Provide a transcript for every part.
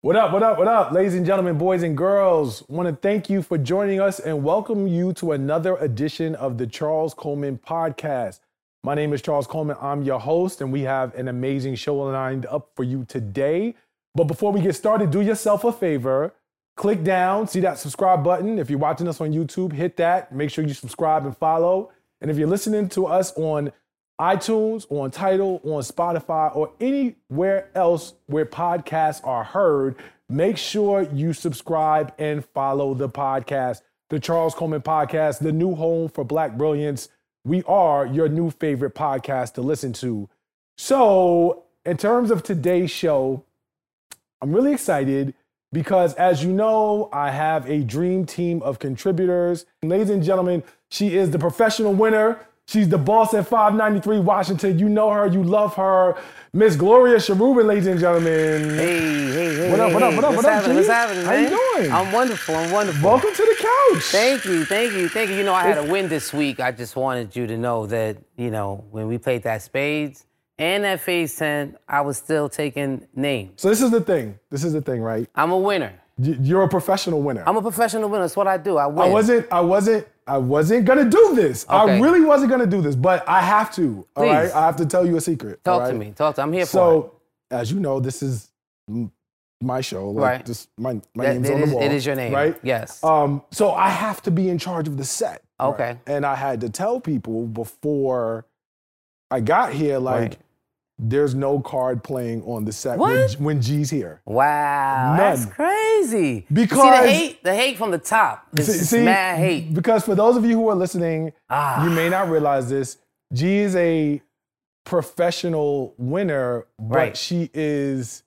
What up, what up, what up, ladies and gentlemen, boys and girls? Want to thank you for joining us and welcome you to another edition of the Charles Coleman Podcast. My name is Charles Coleman. I'm your host, and we have an amazing show lined up for you today. But before we get started, do yourself a favor. Click down, see that subscribe button. If you're watching us on YouTube, hit that. Make sure you subscribe and follow. And if you're listening to us on iTunes, on Tidal, on Spotify, or anywhere else where podcasts are heard, make sure you subscribe and follow the podcast, the Charles Coleman Podcast, the new home for Black Brilliance. We are your new favorite podcast to listen to. So, in terms of today's show, I'm really excited because, as you know, I have a dream team of contributors. Ladies and gentlemen, she is the professional winner She's the boss at 593 Washington. You know her, you love her. Miss Gloria Cherubin, ladies and gentlemen. Hey, hey, hey. What up, what up, what up, What's what up, happening? What's happening, How man? you doing? I'm wonderful. I'm wonderful. Welcome to the couch. Thank you, thank you, thank you. You know, I had a win this week. I just wanted you to know that, you know, when we played that spades and that phase 10, I was still taking names. So this is the thing. This is the thing, right? I'm a winner. You're a professional winner. I'm a professional winner. That's what I do. I win. I wasn't, I wasn't, I wasn't gonna do this. I really wasn't gonna do this, but I have to. All Please. right. I have to tell you a secret. all Talk to right? me. Talk to me. I'm here for it. So, as you know, this is my show. Like Right. This, my my That- name's on is- the wall. it is your name. Right. Yes. Um. So I have to be in charge of the set. Okay. And I had to tell people before I got here, like, Right. There's no card playing on the set when, when G's here. Wow, that's crazy. You see Because- the hate, the hate from the top. It's mad hate. Because for those of you who are listening, Ah. you may not realize this. G is a professional winner, but Right. she is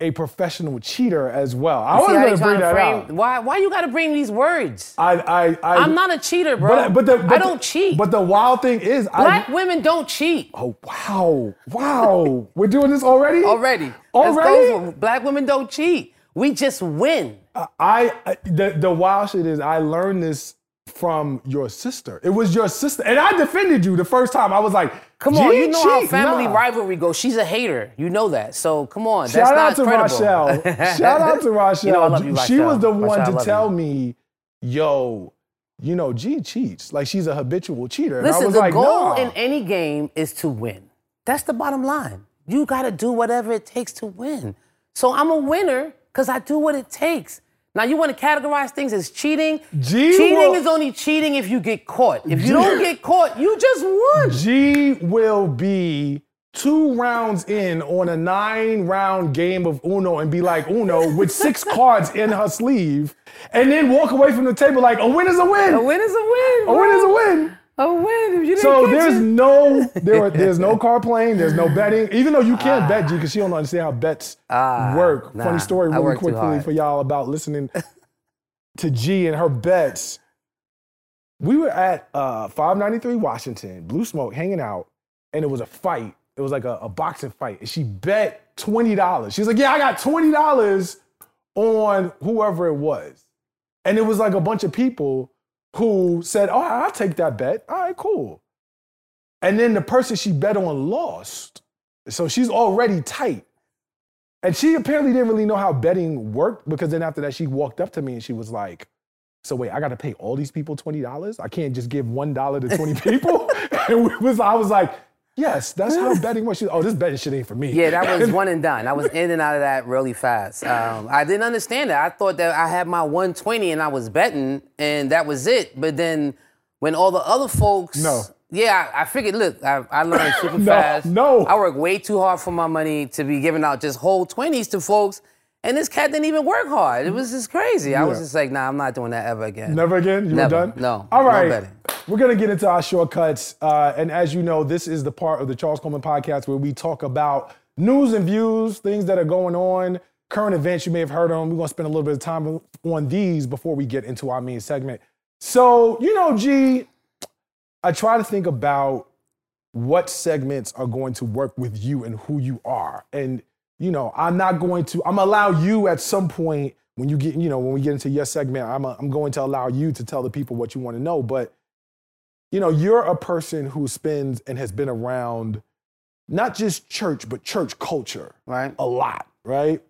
a professional cheater as well. I wasn't going to bring that frame? out. Why? Why you got to bring these words? I, I, I, I'm not a cheater, bro. But, but the, but I don't cheat. But the wild thing is, Black I. women don't cheat Oh wow, wow! We're doing this already. already. Already? go for it. Black women don't cheat. We just win. Uh, I, I the the wild shit is I learned this from your sister. It was your sister, and I defended you the first time. I was like, Come "G on, you know how cheat, family nah." rivalry goes. She's a hater. You know that. So come on. That's Shout not out to credible. Rochelle. Shout out to Rochelle. You know I love you, She was the one Rochelle, to tell you. me, yo, you know, G cheats. Like she's a habitual cheater. And I Listen, was the like, goal nah. in any game is to win. That's the bottom line. You got to do whatever it takes to win. So I'm a winner because I do what it takes. Now you want to categorize things as cheating? G cheating will- is only cheating if you get caught. If G- you don't get caught, you just won. G will be two rounds in on a nine round game of Uno and be like Uno with six cards in her sleeve and then walk away from the table like a win is a win. A win is a win. A win is a win. A win. You didn't So catch there's it. no there there's no car playing, there's no betting. Even though you can't bet G because she don't understand how bets work. nah, Funny story really quickly for y'all about listening to G and her bets. We were at uh, 593 Washington, Blue Smoke, hanging out, and it was a fight. It was like a, a boxing fight. And she bet $20. She's like, Yeah, I got $20 on whoever it was. And it was like a bunch of people who said, Oh, I'll take that bet. All right, cool. And then the person she bet on lost. So she's already tight. And she apparently didn't really know how betting worked because then after that, she walked up to me and she was like, So wait, I gotta pay all these people $20? I can't just give $1 to 20 people? and was, I was like, Yes, that's how betting. She, oh, this betting shit ain't for me. Yeah, that was one and done. I was in and out of that really fast. Um, I didn't understand that. I thought that I had my 120 and I was betting, and that was it. But then when all the other folks. No. Yeah, I, I figured, look, I, I learned super No, fast. no. I work way too hard for my money to be giving out just whole 20s to folks. And this cat didn't even work hard. It was just crazy. I was just like, nah, I'm not doing that ever again. Never again? You Never. were done? No. All right. We're going to get into our shortcuts. Uh, and as you know, this is the part of the Charles Coleman podcast where we talk about news and views, things that are going on, current events you may have heard on. We're going to spend a little bit of time on these before we get into our main segment. So, you know, G, I try to think about what segments are going to work with you and who you are. And, you know, I'm not going to, I'm gonna allow you at some point when you get, you know, when we get into your segment, I'm, a, I'm going to allow you to tell the people what you want to know. But, you know, you're a person who spends and has been around not just church, but church culture Right? a lot, right?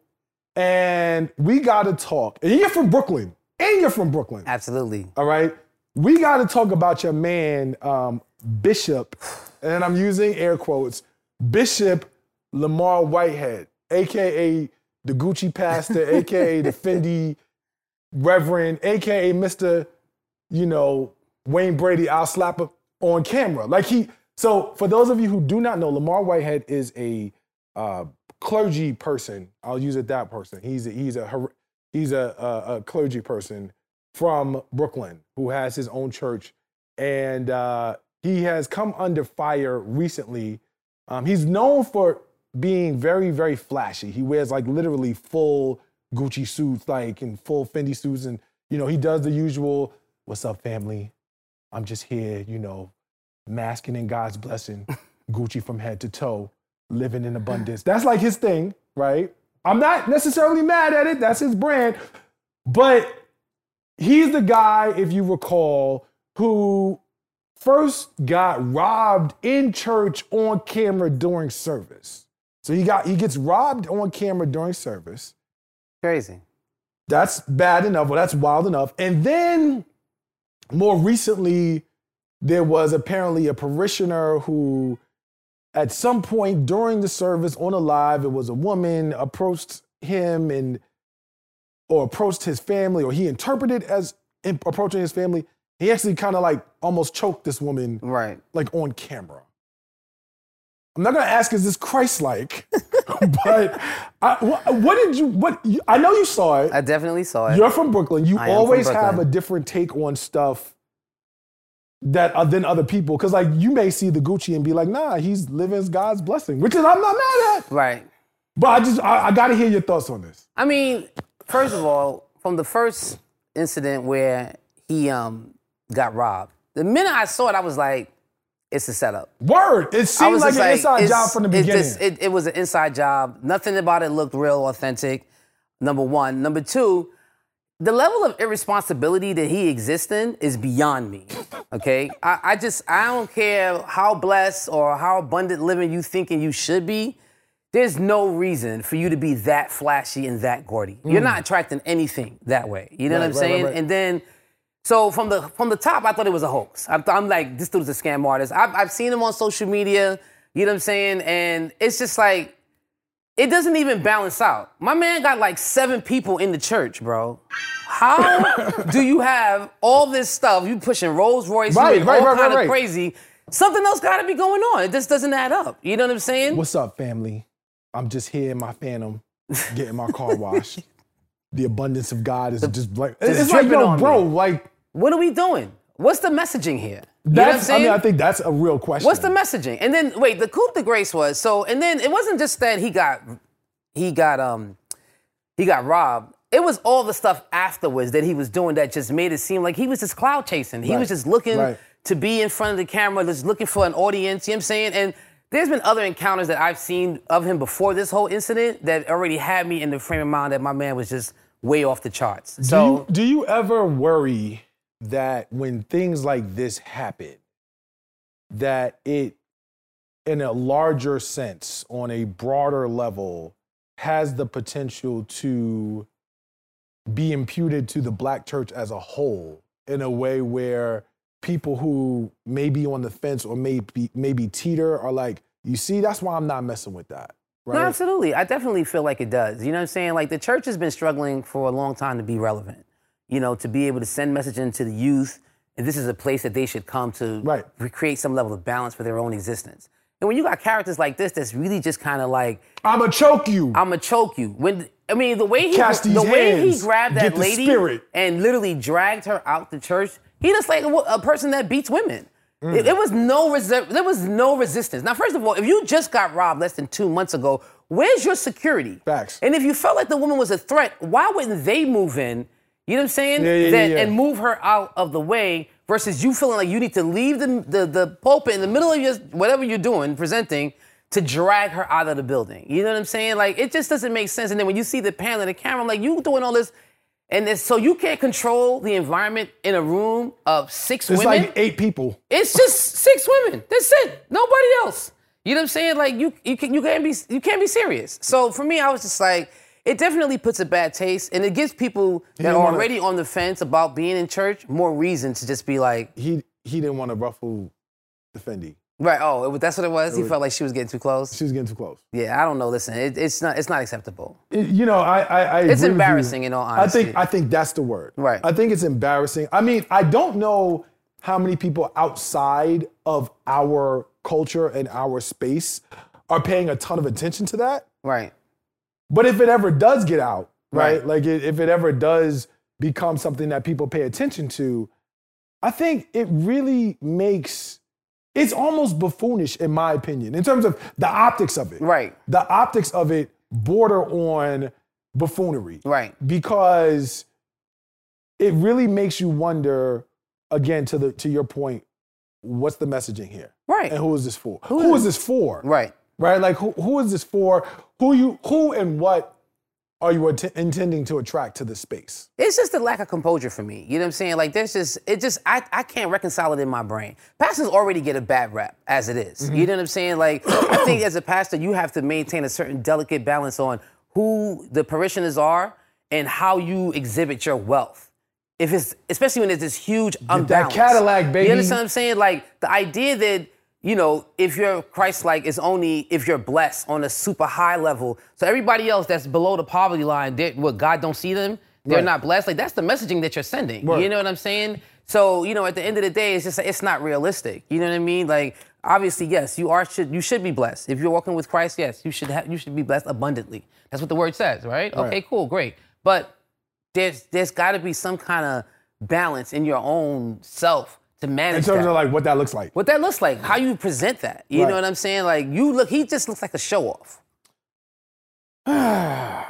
and we got to talk. And you're from Brooklyn, and you're from Brooklyn. Absolutely. All right. We got to talk about your man, um, Bishop, and I'm using air quotes, Bishop Lamar Whitehead, AKA the Gucci Pastor, AKA the Fendi Reverend, AKA Mr. You know, Wayne Brady, I'll slap him on camera. Like he, so for those of you who do not know, Lamar Whitehead is a uh, clergy person. I'll use it that person. He's a, he's a he's a, a, a clergy person from Brooklyn who has his own church, and uh, he has come under fire recently. Um, he's known for being very very flashy. He wears like literally full Gucci suits, like and full Fendi suits, and you know he does the usual "What's up, family? I'm just here, you know, masking in God's blessing, Gucci from head to toe, living in abundance." That's like his thing, right? I'm not necessarily mad at it. That's his brand, but he's the guy, if you recall, who first got robbed in church on camera during service. So he got he gets robbed on camera during service. Crazy. That's bad enough. Well, that's wild enough. And then more recently, there was apparently a parishioner who, at some point during the service on a live, it was a woman approached him and or approached his family, or he interpreted as approaching his family. He actually kind of like almost choked this woman, Right. like on camera. I'm not gonna ask, is this Christ-like? but I, what, did you? What you, I know you saw it. I definitely saw it. You're from Brooklyn. You I always have a different take on stuff that uh, than other people. Because like you may see the Gucci and be like, nah, he's living God's blessing, which is I'm not mad at. right. But I just I, I got to hear your thoughts on this. I mean, first of all, from the first incident where he um got robbed, the minute I saw it, I was like, it's a setup. Word. It seemed like an inside it's- job from the beginning. just- it, it was an inside job. Nothing about it looked real, authentic. Number one. Number two, the level of irresponsibility that he exists in is beyond me. Okay, I, I just I don't care how blessed or how abundant living you thinking you should be. There's no reason for you to be that flashy and that gaudy. You're not attracting anything that way. You know Mm. Right, what I'm right, saying? right. And then so from the from the top, I thought it was a hoax. I'm, I'm like, this dude's a scam artist. I've, I've seen him on social media. You know what I'm saying? And it's just like, it doesn't even balance out. My man got like seven people in the church, bro. How do you have all this stuff? You pushing Rolls Royce, Right, right, all right, kind right, of crazy. Something else got to be going on. It just doesn't add up. You know what I'm saying? What's up, family? I'm just here in my Phantom, getting my car washed. the abundance of God is just like it's like dripping yo, on bro, me. like What are we doing? What's the messaging here? You that's. I mean. I think that's a real question. What's the messaging? And then wait, the coup de grace was so, and then it wasn't just that he got he got um he got robbed. It was all the stuff afterwards that he was doing that just made it seem like he was just clout chasing. He Right. was just looking Right. to be in front of the camera, just looking for an audience. You know what I'm saying? And there's been other encounters that I've seen of him before this whole incident that already had me in the frame of mind that my man was just way off the charts. Do So you, do you ever worry that when things like this happen, that it, in a larger sense, on a broader level, has the potential to be imputed to the black church as a whole in a way where people who may be on the fence or maybe maybe teeter are like, you see, that's why I'm not messing with that. Right? No, absolutely. I definitely feel like it does. You know what I'm saying? Like the church has been struggling for a long time to be relevant. You know, to be able to send messaging to the youth, and this is a place that they should come to Right. recreate some level of balance for their own existence. And when you got characters like this, that's really just kind of like, I'ma choke you. I'm gonna choke you. When I mean the way he these the way he grabbed that lady spirit. and literally dragged her out the church, he just like a, a person that beats women. Mm. It, it was no resi- there was no resistance. Now, first of all, if you just got robbed less than two months ago, where's your security? Facts. And if you felt like the woman was a threat, why wouldn't they move in? You know what I'm saying? Yeah, yeah, That- yeah. And move her out of the way versus you feeling like you need to leave the, the, the pulpit in the middle of your whatever you're doing, presenting, to drag her out of the building. You know what I'm saying? Like it just doesn't make sense. And then when you see the panel and the camera, I'm like you doing all this, and so you can't control the environment in a room of six it's women. It's like eight people. It's just six women. That's it. Nobody else. You know what I'm saying? Like you, you, can, you can't be, you can't be serious. So for me, I was just like, it definitely puts a bad taste, and it gives people that are wanna- already on the fence about being in church more reason to just be like, He he didn't want to ruffle the Fendi. right? Oh, it, that's what it was. He was- felt like she was getting too close. She was getting too close. Yeah, I don't know. Listen, it, it's not it's not acceptable. It- you know, I I, I agree It's embarrassing, in all honesty. I think I think that's the word. Right. I think it's embarrassing. I mean, I don't know how many people outside of our culture and our space are paying a ton of attention to that. Right. But if it ever does get out, right? Right. Like it, if it ever does become something that people pay attention to, I think it really makes it's almost buffoonish in my opinion in terms of the optics of it. Right. The optics of it border on buffoonery Right. because it really makes you wonder again to the to your point what's the messaging here Right. and who is this for Who who is- is this for Right. Right like who, who is this for who you who and what are you att- intending to attract to this space It's just a lack of composure for me. You know what I'm saying? Like there's just it just I, I can't reconcile it in my brain. Pastors already get a bad rap as it is. Mm-hmm. You know what I'm saying? Like I think as a pastor you have to maintain a certain delicate balance on who the parishioners are and how you exhibit your wealth. If it's especially when there's this huge unbalance. Cadillac, baby. You understand what I'm saying? Like the idea that you know, if you're Christ-like, is only if you're blessed on a super high level. So everybody else that's below the poverty line, what God don't see them, they're Right. not blessed. Like that's the messaging that you're sending. Right. You know what I'm saying? So you know, at the end of the day, it's just it's not realistic. You know what I mean? Like obviously, yes, you are should you should be blessed if you're walking with Christ. Yes, you should have you should be blessed abundantly. That's what the word says, right? Okay, cool, great. But there's there's got to be some kind of balance in your own self to manage in terms that. of like what that looks like what that looks like, how you present that. You Right. know what I'm saying? Like you look, he just looks like a show off.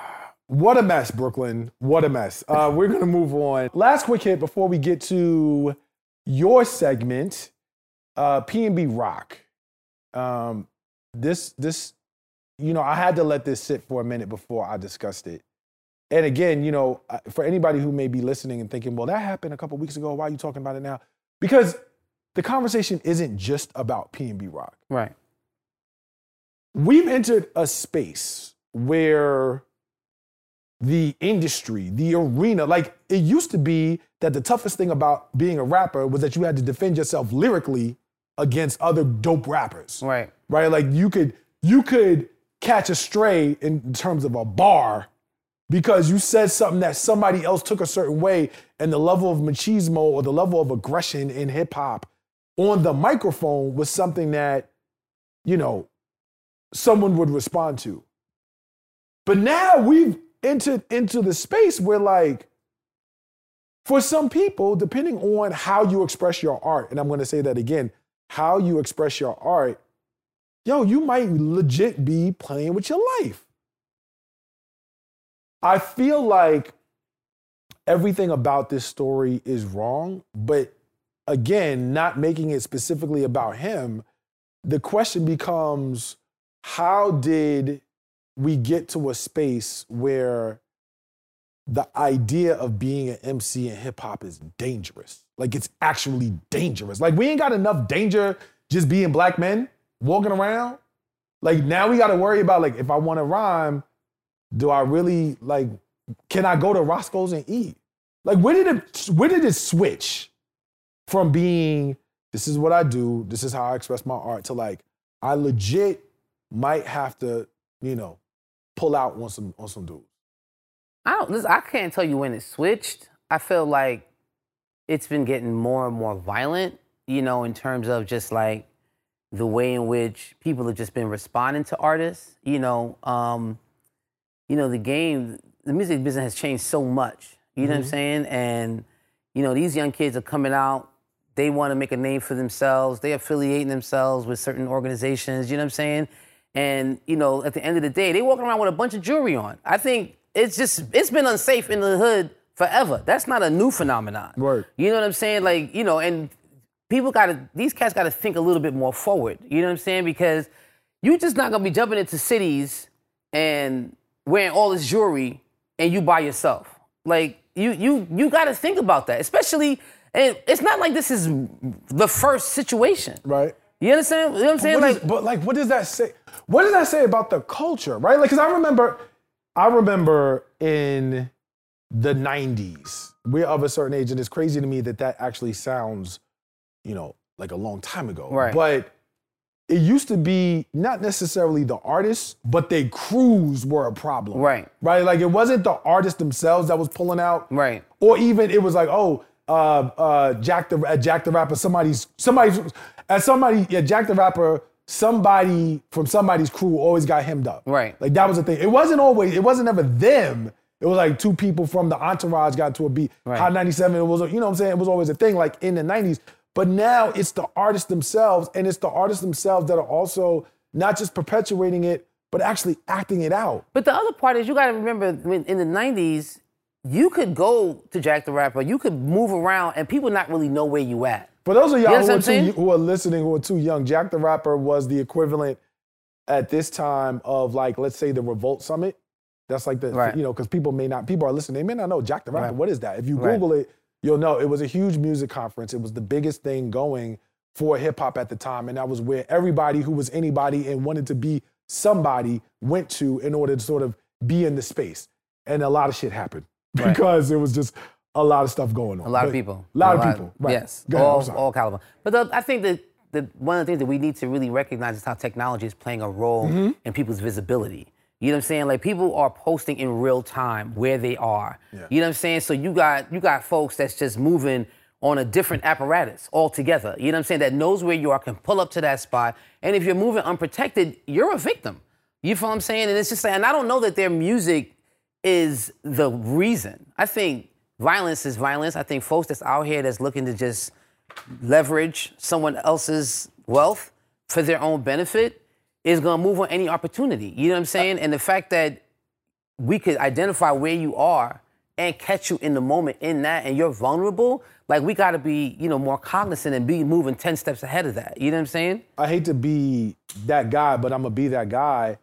What a mess, Brooklyn. What a mess. Uh, we're going to move on. Last quick hit before we get to your segment uh, PnB Rock. Um, this, this, you know, I had to let this sit for a minute before I discussed it. And again, you know, for anybody who may be listening and thinking, well, that happened a couple weeks ago. Why are you talking about it now? Because the conversation isn't just about PnB Rock Right. we've entered a space where the industry, the arena, like it used to be that the toughest thing about being a rapper was that you had to defend yourself lyrically against other dope rappers. Right. Right? Like you could you could catch a stray in terms of a bar because you said something that somebody else took a certain way and the level of machismo or the level of aggression in hip hop on the microphone was something that you know someone would respond to. But now we've entered into the space where, like, for some people, depending on how you express your art, and I'm gonna say that again, how you express your art, yo, you might legit be playing with your life. I feel like everything about this story is wrong, but again, not making it specifically about him, the question becomes how did we get to a space where the idea of being an MC in hip hop is dangerous? Like it's actually dangerous. Like we ain't got enough danger just being black men walking around. Like now we got to worry about like if I want to rhyme, do I really like can I go to Roscoe's and eat? Like where did it where did it switch from being this is what I do, this is how I express my art to like I legit might have to, you know, pull out on some on some dudes. I don't. Listen, I can't tell you when it switched. I feel like it's been getting more and more violent. You know, in terms of just like the way in which people have just been responding to artists. You know, um, you know, the game, the music business has changed so much. You know what I'm mm-hmm. saying? And you know, these young kids are coming out. They want to make a name for themselves. They're affiliating themselves with certain organizations. You know what I'm saying? And you know, at the end of the day, they walking around with a bunch of jewelry on. I think it's just it's been unsafe in the hood forever. That's not a new phenomenon. Word. You know what I'm saying? Like, you know, and people gotta these cats gotta think a little bit more forward. You know what I'm saying? Because you're just not gonna be jumping into cities and wearing all this jewelry and you by yourself. Like you you you gotta think about that. Especially and it's not like this is the first situation. Right? You understand? You know what I'm saying? What Like is- but like what does that say? What does that say about the culture, right? Like, cause I remember I remember in the 90s, we're of a certain age, and it's crazy to me that that actually sounds, you know, like a long time ago. Right. But it used to be not necessarily the artists, but their crews were a problem. Right. Right. Like it wasn't the artists themselves that was pulling out. Right. Or even it was like, oh, uh, uh, Jack the at Jack the Rapper, somebody's somebody's at somebody yeah, Jack the Rapper, somebody from somebody's crew always got hemmed up. Right. Like that was the thing. It wasn't always. It wasn't ever them. It was like two people from the entourage got to a beat. Right. Hot 97. It was, you know what I'm saying? It was always a thing like in the 90s. But now it's the artists themselves, and it's the artists themselves that are also not just perpetuating it, but actually acting it out. But the other part is you got to remember when, in the '90s, you could go to Jack the Rapper, you could move around, and people not really know where you at. For those of y'all You know who, are too, who are listening, who are too young, Jack the Rapper was the equivalent at this time of like, let's say the Revolt Summit. That's like the, Right. you know, because people may not, people are listening, they may not know Jack the Rapper. Right. What is that? If you Right. Google it, you'll know it was a huge music conference. It was the biggest thing going for hip hop at the time. And that was where everybody who was anybody and wanted to be somebody went to in order to sort of be in the space. And a lot of shit happened Right. because it was just a lot of stuff going on. A lot of people. A lot of people. Right. Yes. Ahead, all, all caliber. But the, I think that the, one of the things that we need to really recognize is how technology is playing a role Mm-hmm. in people's visibility. You know what I'm saying? Like people are posting in real time where they are. Yeah. You know what I'm saying? So you got you got folks that's just moving on a different apparatus altogether. You know what I'm saying? That knows where you are, can pull up to that spot. And if you're moving unprotected, you're a victim. You feel what I'm saying? And it's just like, and I don't know that their music is the reason. I think violence is violence. I think folks that's out here that's looking to just leverage someone else's wealth for their own benefit is gonna move on any opportunity. You know what I'm uh, saying? And the fact that we could identify where you are and catch you in the moment in that and you're vulnerable, like we gotta be, you know, more cognizant and be moving 10 steps ahead of that. You know what I'm saying? I hate to be that guy, but I'm gonna be that guy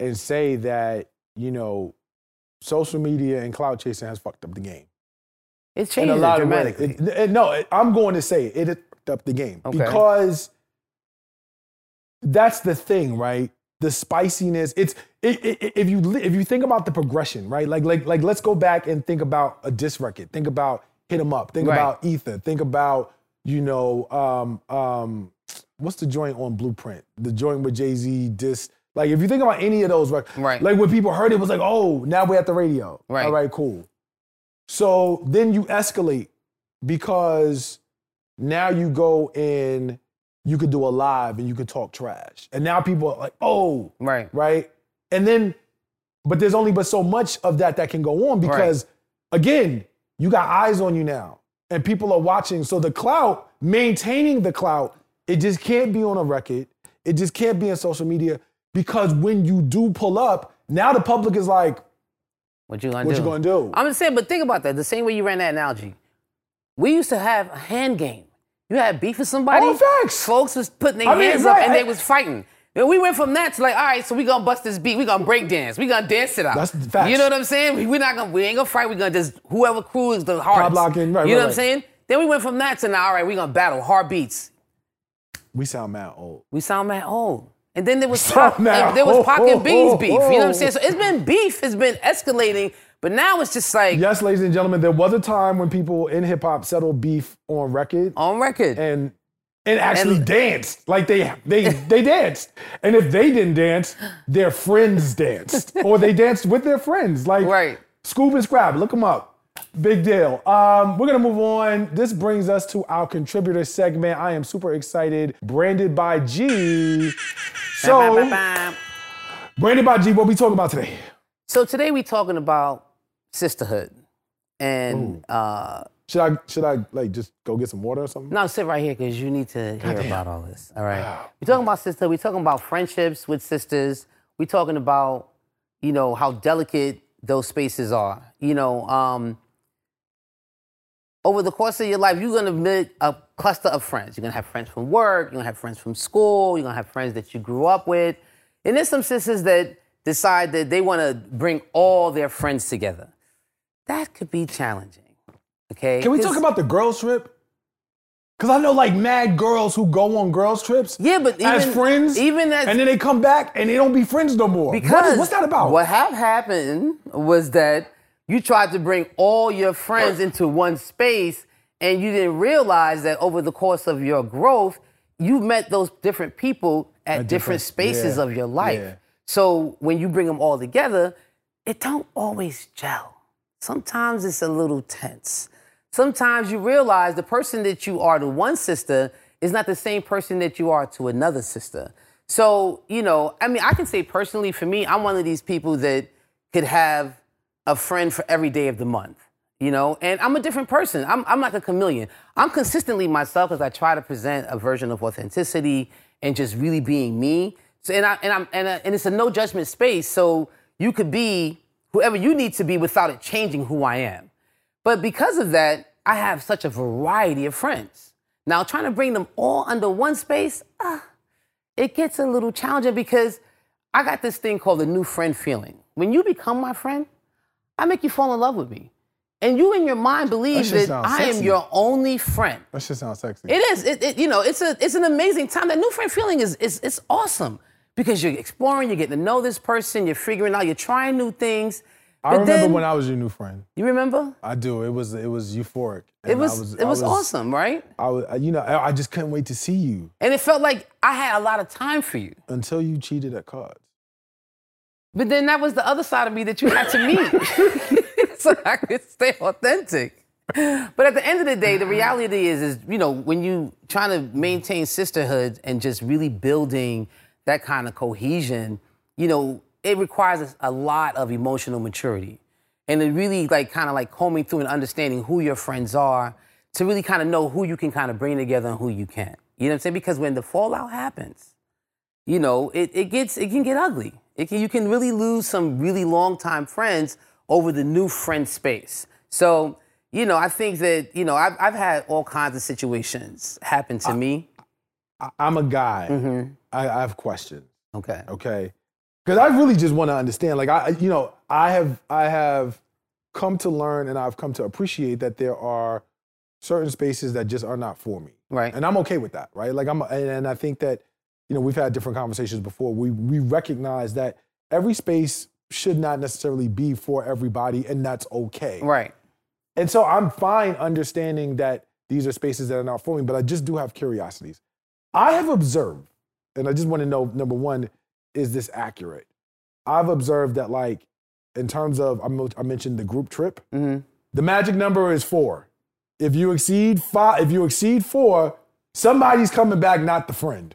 and say that, you know, social media and clout chasing has fucked up the game. It's changed a lot of dramatically. It- it- no, it- I'm going to say it, it fucked up the game. Okay. Because that's the thing, right? The spiciness. It's it, it, if you if you think about the progression, right? Like like like let's go back and think about a diss record. Think about hit 'em up. Think Right. about ether. Think about you know um um what's the joint on Blueprint? The joint with Jay Z diss. Like if you think about any of those records, Right. like when people heard it, it was like, oh, now we're at the radio. Right. All right, cool. So then you escalate because now you go in, you could do a live and you could talk trash. And now people are like, oh, Right. right? And then, but there's only but so much of that that can go on because, again, you got eyes on you now and people are watching. So the clout, maintaining the clout, it just can't be on a record. It just can't be in social media because when you do pull up, now the public is like, What you gonna what do? you gonna do? I'm just saying, but think about that. The same way you ran that analogy. We used to have a hand game. You had beef with somebody. Oh, facts. Folks was putting their I mean, hands right, up and I- they was fighting. And we went from that to like, all right, so we gonna bust this beat. We gonna break dance. We gonna dance it out. That's the facts. You know what I'm saying? We- We're not gonna. We ain't gonna fight. We gonna just whoever crew is the hardest. blocking, right, You know right, what I'm saying? Then we went from that to now. All right, we gonna battle hard beats. We sound mad old. We sound mad old. And then there was Sound Pac, mad and there was Pac and old. Beans beef. You know what I'm saying? So it's been beef. It's been escalating. But now it's just like Yes, ladies and gentlemen, there was a time when people in hip hop settled beef on record on record. and and actually And- danced. Like they they they danced. And if they didn't dance, their friends danced. or they danced with their friends. Like Right. Scoob and Scrap, look them up. Big deal. Um, we're gonna move on. This brings us to our contributor segment. I am super excited. Branded by G. So, branded by G, what we talking about today? So today we talking about sisterhood. And uh Should I should I like just go get some water or something? no, sit right here because you need to hear about all this. All right. We're talking about sisterhood. We're talking about friendships with sisters. We're talking about, you know, how delicate those spaces are. You know, um, over the course of your life, you're gonna meet a cluster of friends. You're gonna have friends from work, you're gonna have friends from school, you're gonna have friends that you grew up with. And there's some sisters that decide that they wanna bring all their friends together. That could be challenging. Okay. Can we talk about the girls trip? Cause I know like mad girls who go on girls trips. Yeah, but as friends, even as- and then they come back and they don't be friends no more. What is- Because what's that about? What have happened was that you tried to bring all your friends into one space and you didn't realize that over the course of your growth, you met those different people at, different, different- spaces yeah, of your life. yeah. So when you bring them all together, it don't always gel. Sometimes it's a little tense. Sometimes you realize the person that you are to one sister is not the same person that you are to another sister. So, you know, I mean, I can say personally for me, I'm one of these people that could have a friend for every day of the month, you know, and I'm a different person. I'm, I'm like a chameleon. I'm consistently myself because I try to present a version of authenticity and just really being me. So, and, I, and, I'm, and, uh, and it's a no judgment space. So you could be whoever you need to be without it changing who I am. But because of that, I have such a variety of friends. Now, trying to bring them all under one space, ah, it gets a little challenging because I got this thing called the new friend feeling. When you become my friend, I make you fall in love with me. And you in your mind believe shit that I am your only friend. that shit sounds sexy. It is. It, it- you know, it's a it's an amazing time. That new friend feeling is is it's awesome because you're exploring, you're getting to know this person, you're figuring out, you're trying new things. I remember then- when I was your new friend. You remember? I do. It was it was euphoric. It And I was, it I was, awesome, right? I was, you know, I I just couldn't wait to see you And it felt like I had a lot of time for you. until you cheated at cards. But then that was the other side of me that you had to meet. so I could stay authentic. But at the end of the day, the reality is, is you know, when you trying to maintain sisterhood and just really building that kind of cohesion, you know, it requires a lot of emotional maturity. And it really like kind of like combing through and understanding who your friends are to really kind of know who you can kind of bring together and who you can't. You know what I'm saying? Because when the fallout happens, you know, it, it gets it can get ugly. It can, you can really lose some really long time friends over the new friend space. So, you know, I think that, you know, I've, I've had all kinds of situations happen to ah. me. I'm a guy. Mm-hmm. I, I have questions. Okay. okay because i really just want to understand like i you know i have i have come to learn and i've come to appreciate that there are certain spaces that just are not for me Right. and i'm okay with that right like i'm and, and i think that you know we've had different conversations before we we recognize that every space should not necessarily be for everybody and that's okay Right. and so I'm fine understanding that these are spaces that are not for me, but I just do have curiosities. I have observed, and I just want to know number one, is this accurate? I've observed that, like, in terms of, I mentioned the group trip, Mm-hmm. the magic number is four. If you exceed five, if you exceed four, somebody's coming back, not the friend.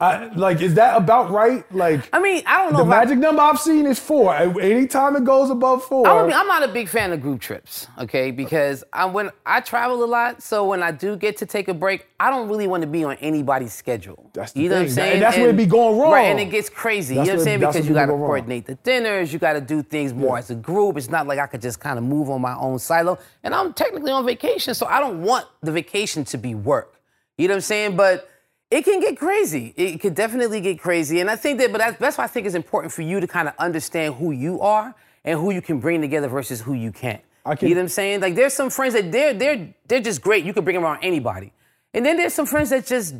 I, like, is that about right? Like, I mean, I don't know the if I- magic number I've seen is four. Anytime it goes above four, I I'm not a big fan of group trips, okay? Because I, when I travel a lot, so when I do get to take a break, I don't really want to be on anybody's schedule. That's the you know what I'm saying? And that's where it be going wrong. Right, and it gets crazy. That's you know what I'm saying? Because you got to go wrong. coordinate the dinners, you got to do things more Yeah. as a group. It's not like I could just kind of move on my own silo. And I'm technically on vacation, so I don't want the vacation to be work. You know what I'm saying? But it can get crazy. It could definitely get crazy. And I think that, but that's, that's why I think it's important for you to kind of understand who you are and who you can bring together versus who you can't. I can- you know what I'm saying? Like there's some friends that they're they're they're just great. You could bring them around anybody. And then there's some friends that just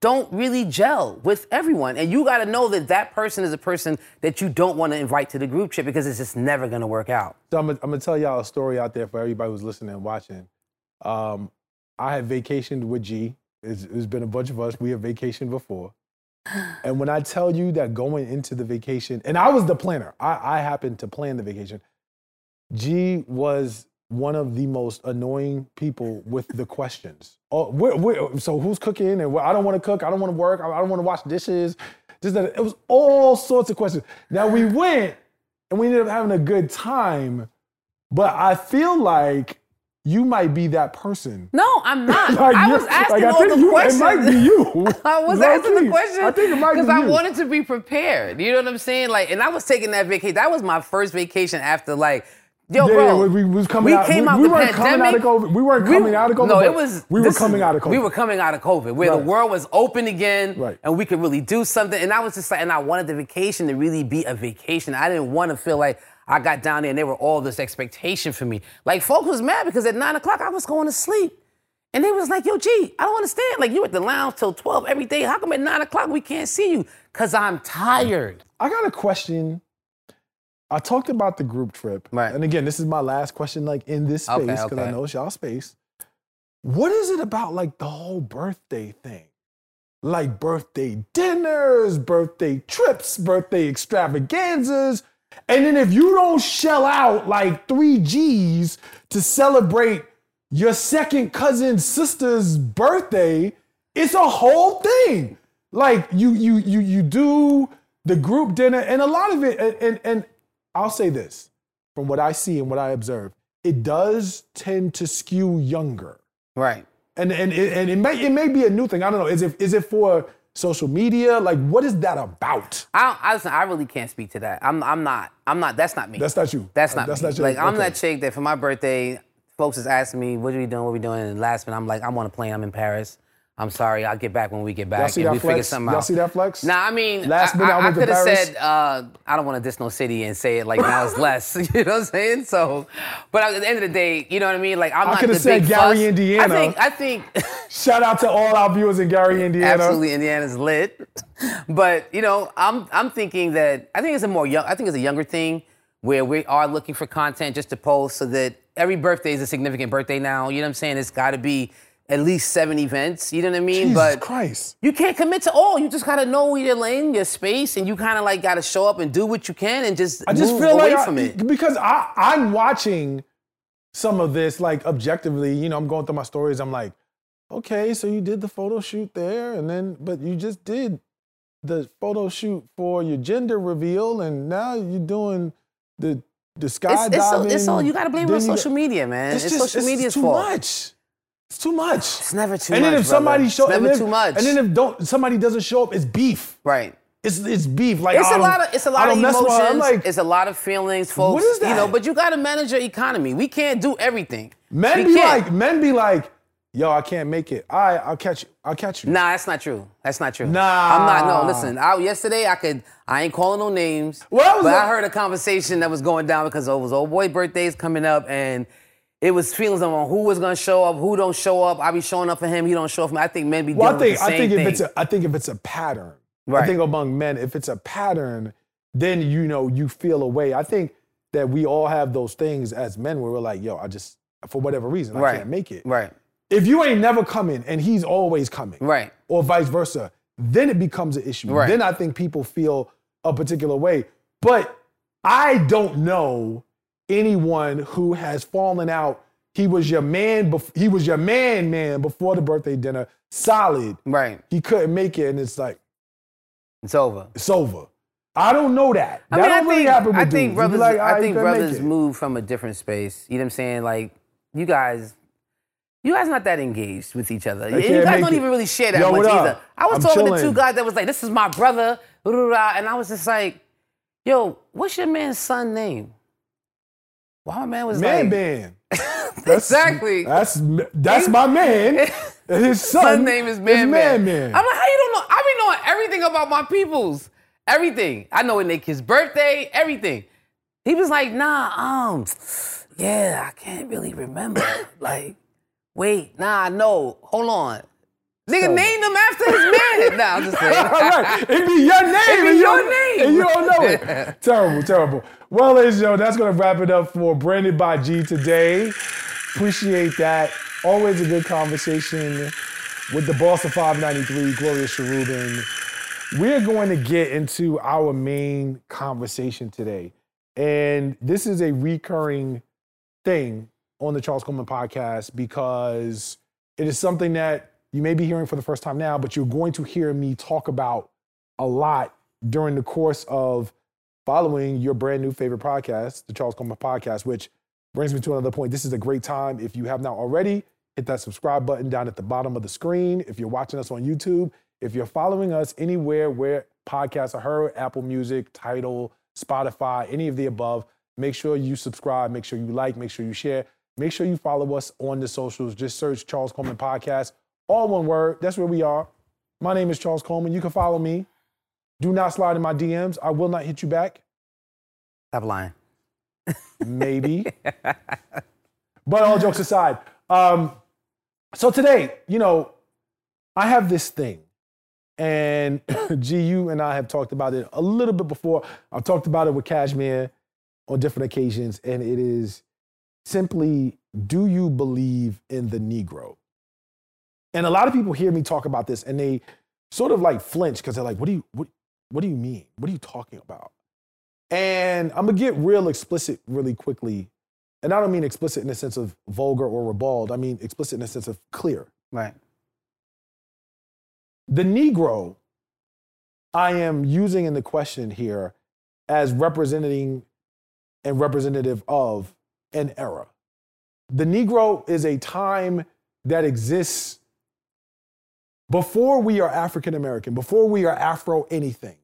don't really gel with everyone. And you got to know that that person is a person that you don't want to invite to the group trip because it's just never going to work out. So I'm gonna, tell y'all a story out there for everybody who's listening and watching. Um, I have vacationed with G. It's, it's been a bunch of us. We have vacationed before. And when I tell you that going into the vacation, and I was the planner, I, I happened to plan the vacation. G was one of the most annoying people with the questions. Oh, we're, we're, so who's cooking? And I don't want to cook. I don't want to work. I don't want to wash dishes. Just that it was all sorts of questions. Now we went and we ended up having a good time, but I feel like you might be that person. No, I'm not. Like, I was asking like, I all the you- questions. It might be you. I was Low asking key. the question I think it might be because I you. wanted to be prepared. You know what I'm saying? Like, and I was taking that vacation. That was my first vacation after like, yo, Yeah, bro. yeah, we, we was coming we out. came we, out we weren't coming out of. COVID. We weren't We- coming out of COVID. No, it was. We were this is- coming out of COVID. We were coming out of COVID, where Right. the world was open again, Right. and we could really do something. And I was just like, and I wanted the vacation to really be a vacation. I didn't want to feel like I got down there and there were all this expectation for me. Like, folks was mad because at nine o'clock I was going to sleep. And they was like, yo, G, I don't understand. Like, you at the lounge till 12 every day. How come at 9 o'clock we can't see you? Because I'm tired. I got a question. I talked about the group trip. Right. And again, this is my last question, like in this space, Okay, because I know it's y'all space. What is it about like the whole birthday thing? Like birthday dinners, birthday trips, birthday extravaganzas. And then if you don't shell out like three G's to celebrate your second cousin's sister's birthday, it's a whole thing. Like you you you you do the group dinner and a lot of it and and, and I'll say this from what I see and what I observe, it does tend to skew younger. Right. And and it, and it may it may be a new thing. I don't know. Is it is it for social media? Like what is that about? I, I, listen, I really can't speak to that. I'm, I'm not. I'm not. That's not me. That's not you. That's uh, not That's me. not you. Like I'm Okay. that chick that for my birthday, folks is asking me, "What are we doing? What are we doing?" And last minute, I'm like, "I'm on a plane. I'm in Paris. I'm sorry. I'll get back when we get back." Y'all see and that we figure flex? something Y'all out. see that flex? Nah, I mean, Last I, minute, I I, to could have said, uh, I don't want to diss no city and say it like now it's less. you know what I'm saying? So, but at the end of the day, you know what I mean? Like I'm I not the said big Gary, fuss. Indiana. I think. I think. Shout out to all our viewers in Gary, Indiana. Absolutely, Indiana's lit. But you know, I'm I'm thinking that I think it's a more young. I think it's a younger thing where we are looking for content just to post so that every birthday is a significant birthday now. You know what I'm saying? It's got to be at least seven events. You know what I mean? Jesus but Christ. you can't commit to all. You just gotta know your lane, your space, and you kind of like gotta show up and do what you can and just I just feel away like I- it. because I I'm watching some of this like objectively. You know, I'm going through my stories. I'm like, okay, so you did the photo shoot there, and then but you just did the photo shoot for your gender reveal, and now you're doing the the It's, skydiving. it's, all, it's all you gotta blame on social media, man. It's, It's, just social it's media's too fault. much. It's too much. It's never too and much. then if somebody brother. show, it's and never then, too much. and then if don't somebody doesn't show up, it's beef. right. It's it's beef. Like It's I a lot of it's a I lot of don't mess with her. emotions. Like, it's a lot of feelings, folks. What is You know, but you got to manage your economy. We can't do everything. Men we be can't. like, men be like, yo, I can't make it. All right, I'll catch you. I'll catch you. Nah, that's not true. That's not true. Nah. I'm not. No, listen. I, yesterday, I could. I ain't calling no names. Well, that but I heard a conversation that was going down because it was old boy birthdays coming up, and it was feelings on who was gonna show up, who don't show up. I be showing up for him. He don't show up for me. I think men be Well, I think I think thing. if it's a I think if it's a pattern, right. I think among men, if it's a pattern, then you know you feel a way. I think that we all have those things as men where we're like, yo, I just for whatever reason I right. can't make it. Right. If you ain't never coming and he's always coming, Right. or vice versa, then it becomes an issue. Right. Then I think people feel a particular way. But I don't know anyone who has fallen out. He was your man. Bef- he was your man, man before the birthday dinner. Solid. Right. He couldn't make it, and it's like It's over. it's over. I don't know that. I that mean, don't I really think, happen with I think brothers. like, "All I think you couldn't brothers it." move from a different space. You know what I'm saying? Like you guys, you guys not that engaged with each other. You guys don't it. even really share that Yo, much either. I was I'm talking to two guys that was like, "This is my brother," and I was just like, "Yo, what's your man's son name?" Why my man was man like, band. That's, Exactly. That's that's my man. And his son, Son name is Man man. Man. I'm like, how you don't know? I be knowing everything about my peoples. Everything. I know when they kid's birthday, everything. He was like, nah, um, yeah, I can't really remember. like, wait, nah, no, hold on. Nigga So- named him after his man. nah, I'm just saying. All right. It be your name. It be your name. And you don't know it. terrible, terrible. Well, ladies and gentlemen, that's going to wrap it up for Branded by G today. Appreciate that. Always a good conversation with the boss of 593, Gloria Cherubin. We're going to get into our main conversation today. And this is a recurring thing on the Charles Coleman podcast because it is something that you may be hearing for the first time now, but you're going to hear me talk about a lot during the course of following your brand new favorite podcast, the Charles Coleman podcast, which brings me to another point. This is a great time. If you have not already, hit that subscribe button down at the bottom of the screen. If you're watching us on YouTube, if you're following us anywhere where podcasts are heard, Apple Music, Tidal, Spotify, any of the above, make sure you subscribe, make sure you like, make sure you share, make sure you follow us on the socials. Just search Charles Coleman Podcast, all one word. That's where we are. My name is Charles Coleman. You can follow me. Do not slide in my DMs. I will not hit you back. Stop lying. Maybe. but all jokes aside, um, so today, you know, I have this thing, and G, you and I have talked about it a little bit before. I've talked about it with Cashmere on different occasions, and it is simply do you believe in the Negro? And a lot of people hear me talk about this and they sort of like flinch because they're like, what do you what, what do you mean? What are you talking about? And I'm gonna get real explicit really quickly. And I don't mean explicit in the sense of vulgar or ribald. I mean explicit in the sense of clear. Right. The Negro, I am using in the question here as representing and representative of an era. The Negro is a time that exists before we are African American, before we are Afro anything,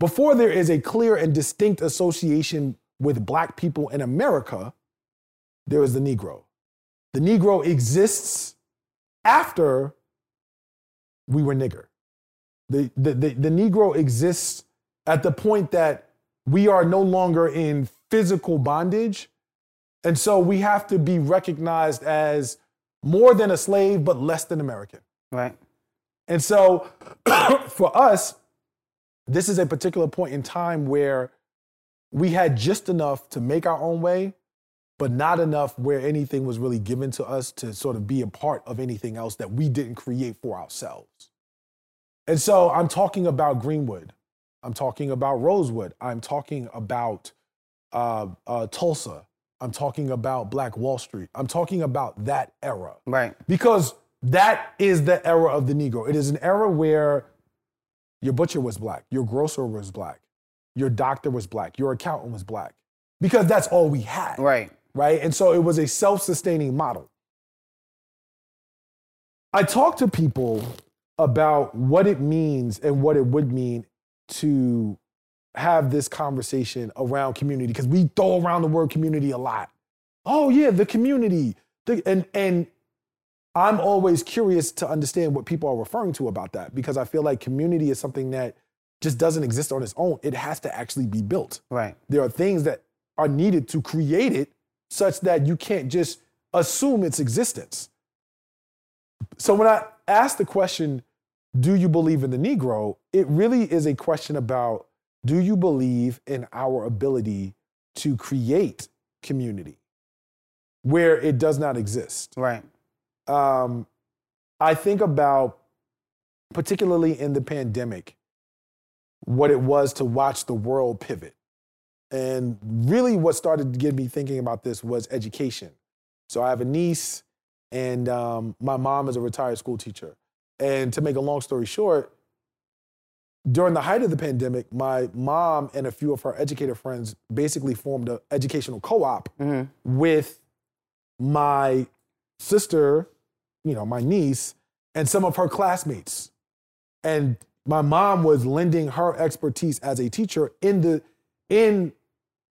before there is a clear and distinct association with Black people in America, there is the Negro. The Negro exists after we were nigger. The, the, the, the Negro exists at the point that we are no longer in physical bondage. And so we have to be recognized as more than a slave, but less than American. Right. And so for us, this is a particular point in time where we had just enough to make our own way, but not enough where anything was really given to us to sort of be a part of anything else that we didn't create for ourselves. And so I'm talking about Greenwood. I'm talking about Rosewood. I'm talking about uh, uh, Tulsa. I'm talking about Black Wall Street. I'm talking about that era. Right. Because that is the era of the Negro. It is an era where your butcher was black, your grocer was black, your doctor was black, your accountant was black, because that's all we had. Right. Right. And so it was a self sustaining model. I talk to people about what it means and what it would mean to have this conversation around community because we throw around the word community a lot. Oh yeah, the community. The, and and I'm always curious to understand what people are referring to about that because I feel like community is something that just doesn't exist on its own. It has to actually be built. Right. There are things that are needed to create it such that you can't just assume its existence. So when I ask the question, do you believe in the Negro? It really is a question about do you believe in our ability to create community where it does not exist? Right. Um, I think about, particularly in the pandemic, what it was to watch the world pivot. And really, what started to get me thinking about this was education. So I have a niece, and um, my mom is a retired school teacher. And to make a long story short, during the height of the pandemic, my mom and a few of her educator friends basically formed an educational co-op Mhm. with my sister, you know, my niece, and some of her classmates. And my mom was lending her expertise as a teacher in the in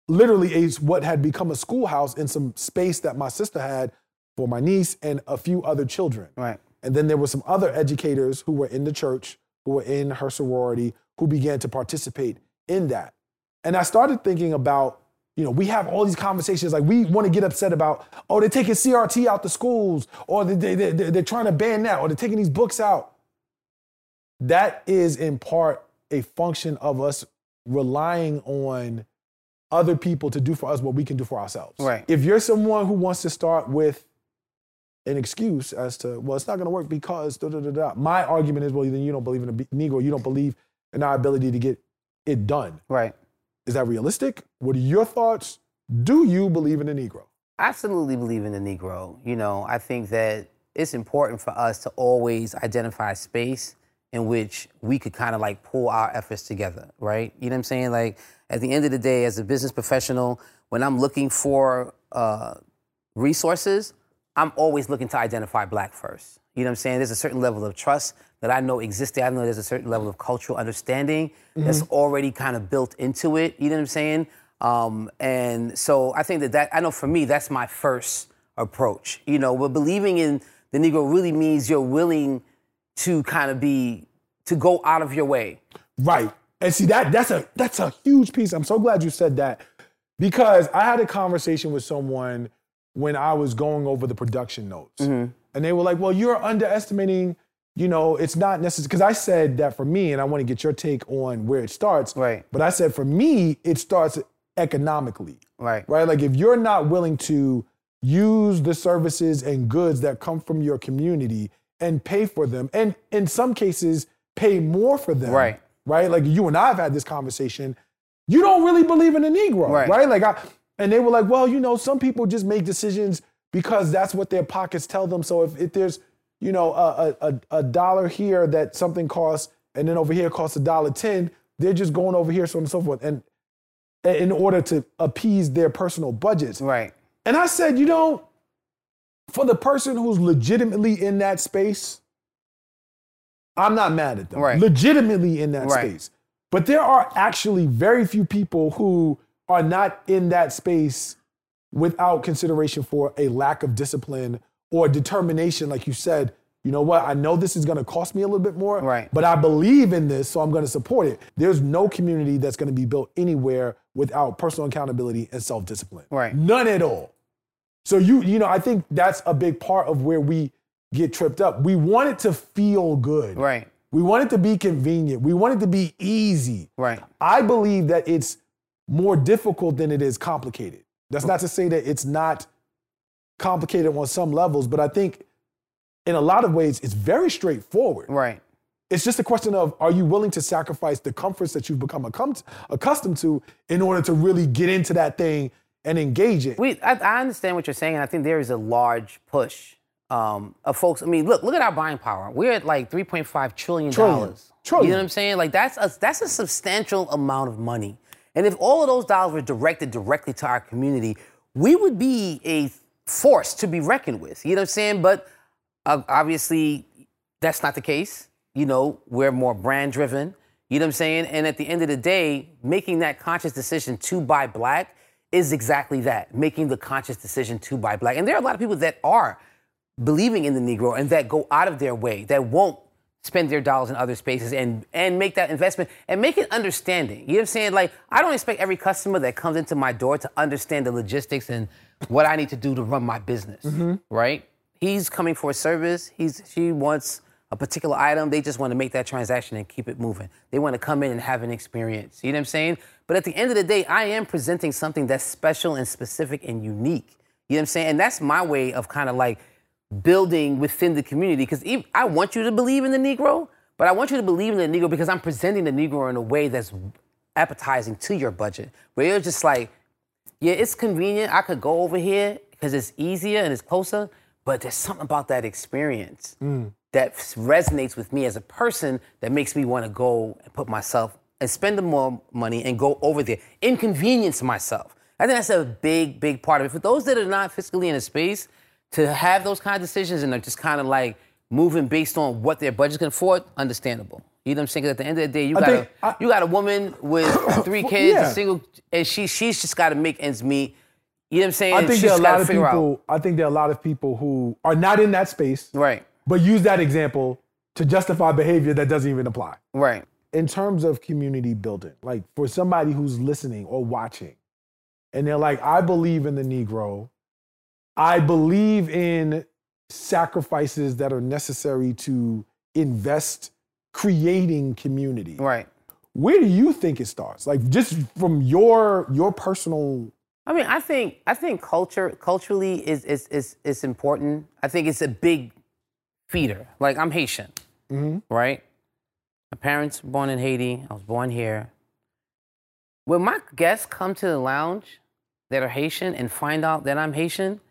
literally a, what had become a schoolhouse in some space that my sister had for my niece and a few other children. Right. And then there were some other educators who were in the church, who were in her sorority, who began to participate in that. And I started thinking about, you know, we have all these conversations like we want to get upset about, oh, they're taking CRT out the schools, or they, they, they, they're trying to ban that, or they're taking these books out. That is in part a function of us relying on other people to do for us what we can do for ourselves. Right. If you're someone who wants to start with an excuse as to, well, it's not going to work because da da da da. My argument is, well, then you don't believe in a Negro. You don't believe in our ability to get it done. Right. Is that realistic? What are your thoughts? Do you believe in the Negro? Absolutely believe in the Negro. You know, I think that it's important for us to always identify space in which we could kind of like pull our efforts together, right? You know what I'm saying? Like at the end of the day, as a business professional, when I'm looking for uh, resources, I'm always looking to identify black first. You know what I'm saying? There's a certain level of trust that I know exists there. I know there's a certain level of cultural understanding that's already kind of built into it. You know what I'm saying? Um, and so I think that that, I know for me, that's my first approach. You know, but believing in the Negro really means you're willing to kind of be, to go out of your way. Right. And see that that's a that's a huge piece. I'm so glad you said that because I had a conversation with someone when I was going over the production notes. and they were like, "Well, you're underestimating." You know, it's not necessary because I said that for me, and I want to get your take on where it starts. Right. But I said for me, it starts economically. Right. Right. Like if you're not willing to use the services and goods that come from your community and pay for them, and in some cases, pay more for them. Right. Right. Like you and I have had this conversation. You don't really believe in the Negro. Right. Right. Like I, and they were like, well, you know, some people just make decisions because that's what their pockets tell them. So if, if there's, you know, a, a, a dollar here that something costs, and then over here costs a dollar ten, they're just going over here, so on and so forth. And in order to appease their personal budgets. Right. And I said, you know, for the person who's legitimately in that space, I'm not mad at them. Right. Legitimately in that Right. space. But there are actually very few people who are not in that space without consideration for a lack of discipline or determination, like you said. You know what? I know this is going to cost me a little bit more, Right. but I believe in this, so I'm going to support it. There's no community that's going to be built anywhere without personal accountability and self-discipline. Right. None at all. So you, you know, I think that's a big part of where we get tripped up. We want it to feel good. Right. We want it to be convenient. We want it to be easy. Right. I believe that it's more difficult than it is complicated. That's not to say that it's not complicated on some levels, but I think in a lot of ways it's very straightforward. Right. It's just a question of are you willing to sacrifice the comforts that you've become accustomed to in order to really get into that thing and engage it? We, I, I understand what you're saying, and I think there is a large push um, of folks. I mean, look, look at our buying power. We're at like 3.5 trillion Trillion. dollars. Trillion. You know what I'm saying? Like that's a, that's a substantial amount of money. And if all of those dollars were directed directly to our community, we would be a force to be reckoned with. You know what I'm saying? But uh, obviously, that's not the case. You know, we're more brand driven. You know what I'm saying? And at the end of the day, making that conscious decision to buy black is exactly that making the conscious decision to buy black. And there are a lot of people that are believing in the Negro and that go out of their way, that won't spend their dollars in other spaces and and make that investment and make it understanding. You know what I'm saying? Like I don't expect every customer that comes into my door to understand the logistics and what I need to do to run my business. Mm-hmm. Right? He's coming for a service. He's she wants a particular item. They just want to make that transaction and keep it moving. They want to come in and have an experience. You know what I'm saying? But at the end of the day, I am presenting something that's special and specific and unique. You know what I'm saying? And that's my way of kind of like building within the community because I want you to believe in the Negro, but I want you to believe in the Negro because I'm presenting the Negro in a way that's appetizing to your budget. Where you're just like, yeah, it's convenient. I could go over here because it's easier and it's closer, but there's something about that experience mm. that resonates with me as a person that makes me want to go and put myself and spend the more money and go over there, inconvenience myself. I think that's a big, big part of it. For those that are not fiscally in a space, to have those kind of decisions and they're just kind of like moving based on what their budget can afford, understandable. You know what I'm saying? at the end of the day, you I got a I- you got a woman with three kids, yeah. a single, and she she's just got to make ends meet. You know what I'm saying? I think there are a lot of out- people. I think there are a lot of people who are not in that space, Right, but use that example to justify behavior that doesn't even apply. right, In terms of community building, like for somebody who's listening or watching, and they're like, "I believe in the Negro. I believe in sacrifices that are necessary to invest creating community." right. Where do you think it starts? Like just from your your personal I mean, I think I think culture culturally is is is is important. I think it's a big feeder. Like I'm Haitian, mm-hmm. right? My parents were born in Haiti. I was born here. When my guests come to the lounge that are Haitian and find out that I'm Haitian,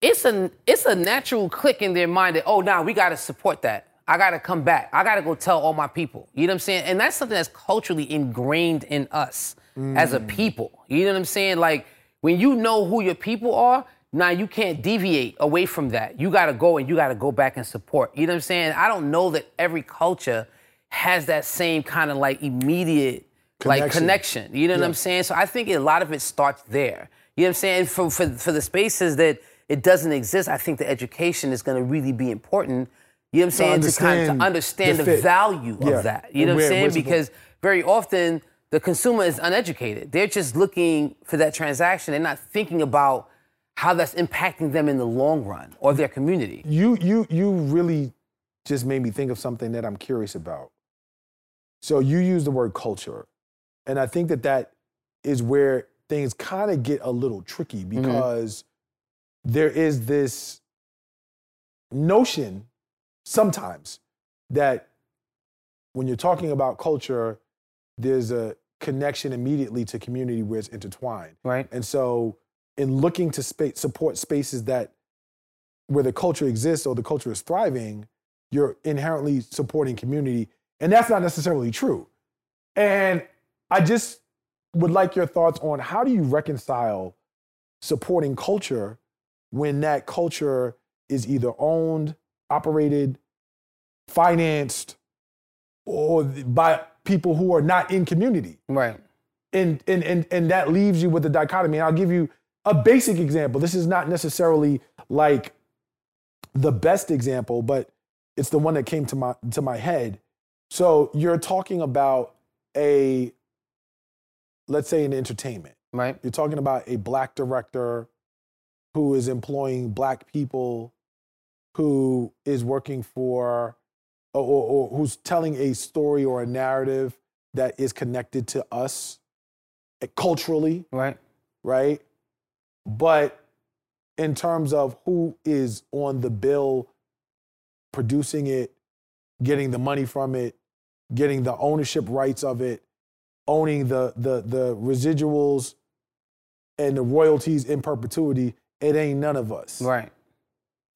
it's a it's a natural click in their mind that oh now we got to support that. I got to come back. I got to go tell all my people. You know what I'm saying? And that's something that's culturally ingrained in us as a mm. people. You know what I'm saying? Like when you know who your people are, now you can't deviate away from that. You got to go and you got to go back and support. You know what I'm saying? I don't know that every culture has that same kind of like immediate like Connection. connection. You know what I'm saying? So I think a lot of it starts there. You know what I'm saying? For for for the spaces that it doesn't exist, I think the education is going to really be important. You know what I'm saying? To, kind of understand to understand the the, value Yeah. of that. You know what I'm saying? Because very often the consumer is uneducated. They're just looking for that transaction. They're not thinking about how that's impacting them in the long run or their community. You you you really just made me think of something that I'm curious about. So you use the word culture, and I think that that is where things kind of get a little tricky mm-hmm. because there is this notion sometimes that when you're talking about culture, there's a connection immediately to community where it's intertwined. Right. And so, in looking to support spaces that where the culture exists or the culture is thriving, you're inherently supporting community, and that's not necessarily true. And I just would like your thoughts on how do you reconcile supporting culture when that culture is either owned, operated, financed, or by people who are not in community Right. and and and and that leaves you with the dichotomy. And I'll give you a basic example. This is not necessarily like the best example, but it's the one that came to my to my head. So you're talking about a let's say an entertainment. Right. You're talking about a black director who is employing black people, who is working for, or, or, or who's telling a story or a narrative that is connected to us eh, culturally, Right. right? But in terms of who is on the bill producing it, getting the money from it, getting the ownership rights of it, owning the the the residuals and the royalties in perpetuity, it ain't none of us. Right.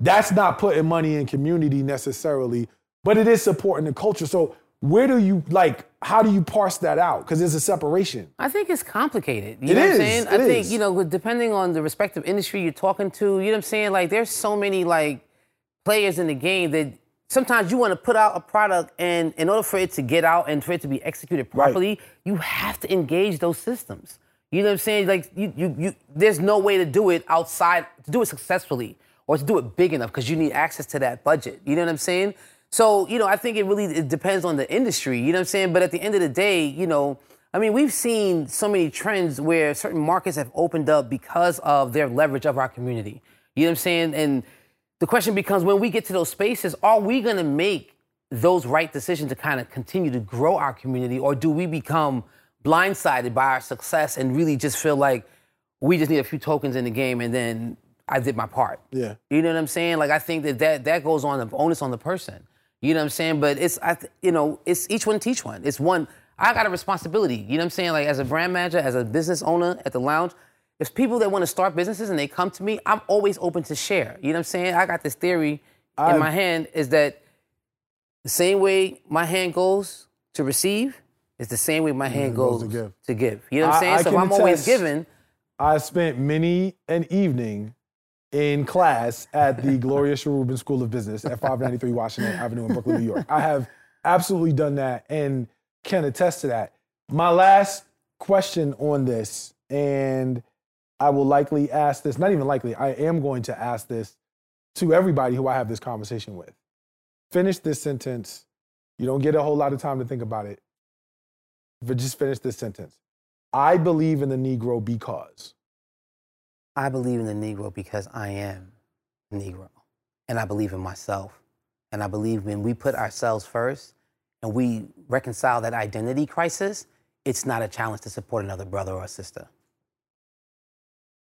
That's not putting money in community necessarily, but it is supporting the culture. So where do you like how do you parse that out? Because there's a separation. I think it's complicated. You It know what is, I'm saying? I think, you know, depending on the respective industry you're talking to, you know what I'm saying? Like there's so many like players in the game that sometimes you want to put out a product and in order for it to get out and for it to be executed Right. properly, you have to engage those systems. You know what I'm saying? Like you you you there's no way to do it outside to do it successfully or to do it big enough because you need access to that budget. You know what I'm saying? So, you know, I think it really it depends on the industry, you know what I'm saying? But at the end of the day, you know, I mean, we've seen so many trends where certain markets have opened up because of their leverage of our community. You know what I'm saying? And the question becomes when we get to those spaces, are we going to make those right decisions to kind of continue to grow our community, or do we become blindsided by our success and really just feel like we just need a few tokens in the game and then I did my part? Yeah. You know what I'm saying? Like I think that that, that goes on the onus on the person. You know what I'm saying? But it's I you know it's each one teach one. It's one. I got a responsibility. You know what I'm saying? Like as a brand manager, as a business owner at the lounge, if people that want to start businesses and they come to me, I'm always open to share. You know what I'm saying? I got this theory I- in my hand is that the same way my hand goes to receive is the same way my hand goes goes, to give. to give. You know what I- I'm saying? I so if I'm always giving, I spent many an evening in class at the Gloria Cherubin School of Business at 593 Washington Avenue in Brooklyn, New York. I have absolutely done that and can attest to that. My last question on this, and I will likely ask this, not even likely, I am going to ask this to everybody who I have this conversation with. Finish this sentence. You don't get a whole lot of time to think about it, but just finish this sentence. I believe in the Negro because. I believe in the Negro because I am Negro. And I believe in myself. And I believe when we put ourselves first and we reconcile that identity crisis, it's not a challenge to support another brother or sister.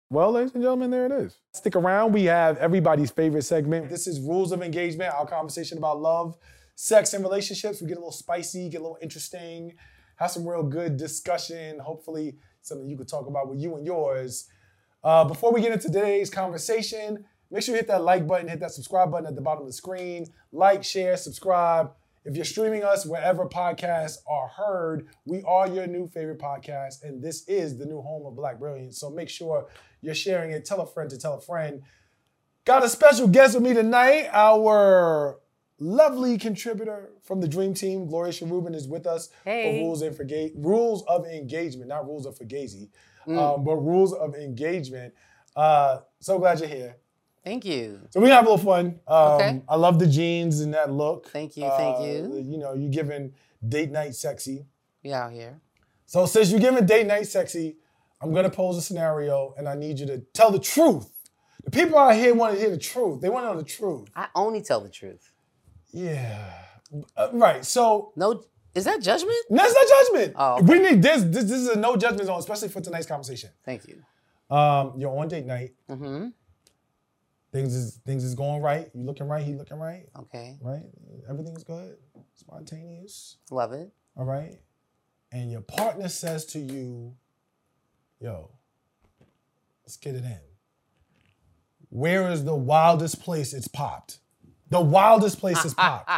Well, ladies and gentlemen, there it is. Stick around. We have everybody's favorite segment. This is Rules of Engagement, our conversation about love, sex, and relationships. We get a little spicy, get a little interesting, have some real good discussion. Hopefully, something you could talk about with you and yours. Uh, before we get into today's conversation, make sure you hit that like button, hit that subscribe button at the bottom of the screen. Like, share, subscribe. If you're streaming us wherever podcasts are heard, we are your new favorite podcast, and this is the new home of Black Brilliance. So make sure you're sharing it. Tell a friend to tell a friend. Got a special guest with me tonight. Our lovely contributor from the Dream Team, Gloria Cherubin, is with us Hey. for rules and forga- rules of engagement, not rules of fugazi, um, but rules of engagement. Uh, so glad you're here. Thank you. So we have a little fun. Um, Okay. I love the jeans and that look. Thank you, thank Uh, you. You know, you're giving date night sexy. We out here. So since you're giving date night sexy, I'm gonna pose a scenario and I need you to tell the truth The people out here want to hear the truth. They want to know the truth. I only tell the truth. Yeah. Uh, right. So No, is that judgment? that's not judgment. Oh, We need this, this. This is a no judgment zone, especially for tonight's conversation. Thank you. Um, you're on date night. Mm-hmm. Things is things is going right. You looking right. He looking right. Okay. Right. Everything's good. Spontaneous. Love it. All right. And your partner says to you, "Yo, let's get it in." Where is the wildest place it's popped? The wildest place it's popped.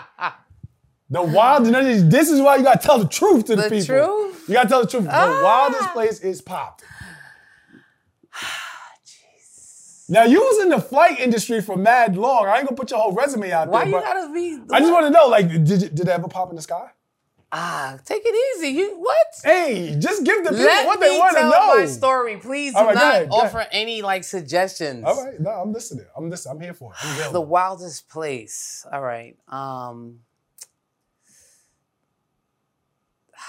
The wild. This is why you gotta tell the truth to the, people. The people. truth? You gotta tell the truth. The Ah. wildest place is popped. Jeez. Now you was in the flight industry for mad long. I ain't gonna put your whole resume out Why there. Why you gotta be? I just want to know, like, did you, did it ever pop in the sky? Ah, take it easy. You what? Hey, just give the people Let what they want to know. tell my story. Please do right, not ahead, offer any like suggestions. All right, no, I'm listening. I'm listening. I'm here for it. I'm The wildest place. All right. Um